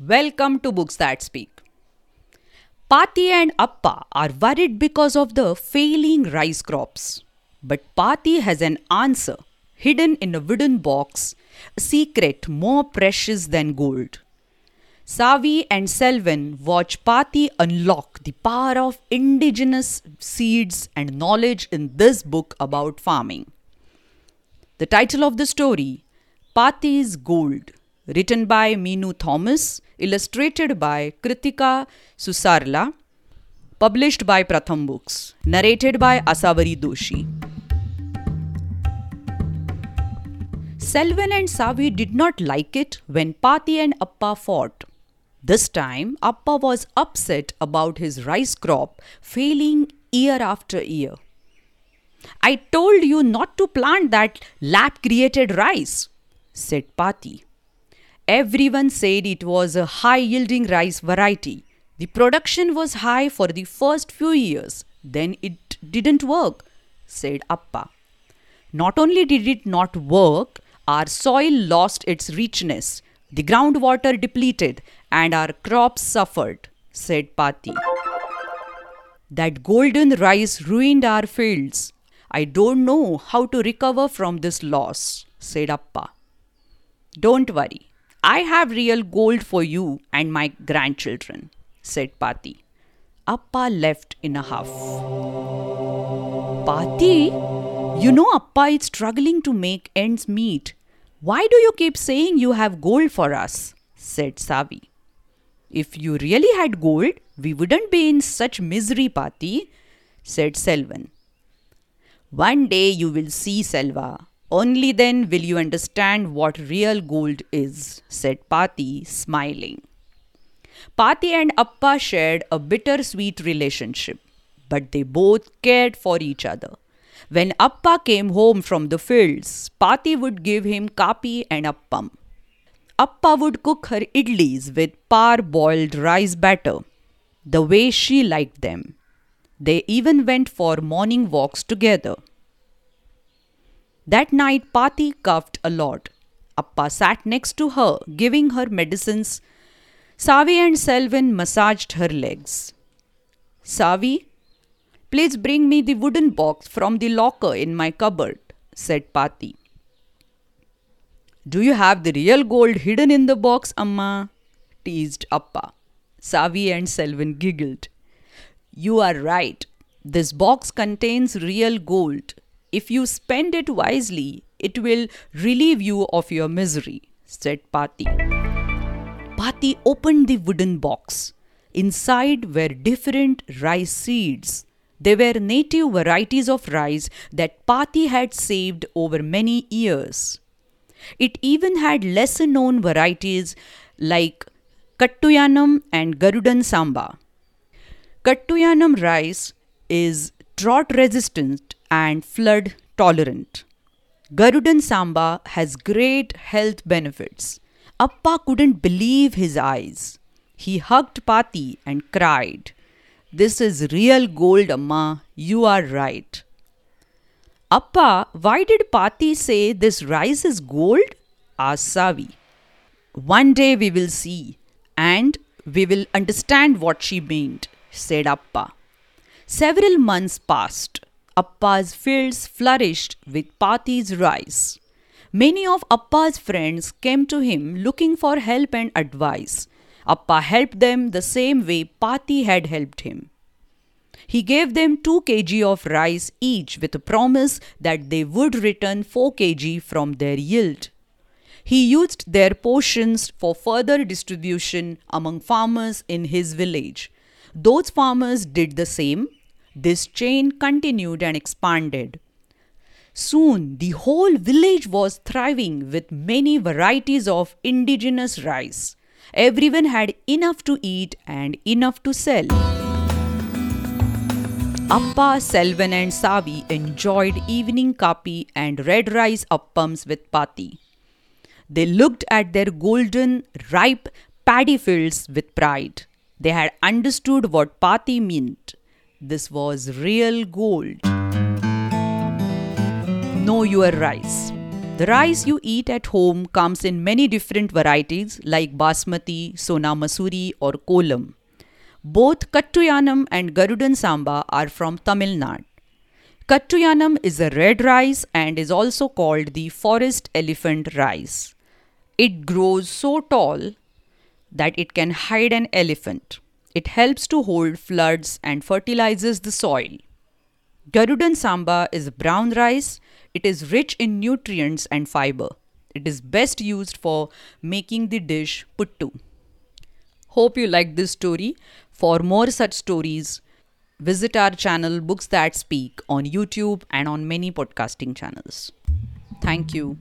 Welcome to Books That Speak. Pati and Appa are worried because of the failing rice crops. But Pati has an answer hidden in a wooden box, a secret more precious than gold. Savi and Selvan watch Pati unlock the power of indigenous seeds and knowledge in this book about farming. The title of the story Pati's Gold, written by Minu Thomas, illustrated by Kritika Susarla, published by Pratham Books, narrated by Asavari Doshi. Selvan and Savi did not like it when Pati and Appa fought. This time, Appa was upset about his rice crop failing year after year. I told you not to plant that lab created rice, said Pati. Everyone said it was a high yielding rice variety. The production was high for the first few years, then it didn't work, said Appa. Not only did it not work, our soil lost its richness, the groundwater depleted, and our crops suffered, said Pati. That golden rice ruined our fields. I don't know how to recover from this loss, said Appa. Don't worry, I have real gold for you and my grandchildren, said Pati. Appa left in a huff. Pati, you know Appa is struggling to make ends meet. Why do you keep saying you have gold for us? said Savi. If you really had gold, we wouldn't be in such misery, Pati, said Selvan. One day you will see, Selva. Only then will you understand what real gold is, said Pati, smiling. Pati and Appa shared a bittersweet relationship, but they both cared for each other. When Appa came home from the fields, Pati would give him kapi and appam. Appa would cook her idlis with par-boiled rice batter, the way she liked them. They even went for morning walks together. That night, Pati coughed a lot. Appa sat next to her, giving her medicines. Savi and Selvan massaged her legs. Savi, please bring me the wooden box from the locker in my cupboard, said Pati. Do you have the real gold hidden in the box, Amma? teased Appa. Savi and Selvan giggled. You are right. This box contains real gold. If you spend it wisely, it will relieve you of your misery, said Pati. Pati opened the wooden box. Inside were different rice seeds. They were native varieties of rice that Pati had saved over many years. It even had lesser known varieties like Kattuyanam and Garudan Samba. Kattuyanam rice is drought resistant and flood tolerant. Garudan Samba has great health benefits. Appa couldn't believe his eyes. He hugged Pati and cried, This is real gold, Amma. You are right. Appa, why did Pati say this rice is gold? asked Savi. One day we will see, and we will understand what she meant, said Appa. Several months passed. Appa's fields flourished with Pati's rice. Many of Appa's friends came to him looking for help and advice. Appa helped them the same way Pati had helped him. He gave them 2 kg of rice each with a promise that they would return 4 kg from their yield. He used their portions for further distribution among farmers in his village. Those farmers did the same. This chain continued and expanded. Soon, the whole village was thriving with many varieties of indigenous rice. Everyone had enough to eat and enough to sell. Appa, Selvan, and Savi enjoyed evening kapi and red rice appams with Pati. They looked at their golden, ripe paddy fields with pride. They had understood what Pati meant. This was real gold. Know your rice. The rice you eat at home comes in many different varieties like basmati, sona masuri, or kolam. Both Kattuyanam and Garudan Samba are from Tamil Nadu. Kattuyanam is a red rice and is also called the forest elephant rice. It grows so tall that it can hide an elephant. It helps to hold floods and fertilizes the soil. Garudan Samba is brown rice. It is rich in nutrients and fiber. It is best used for making the dish puttu. Hope you liked this story. For more such stories, visit our channel Books That Speak on YouTube and on many podcasting channels. Thank you.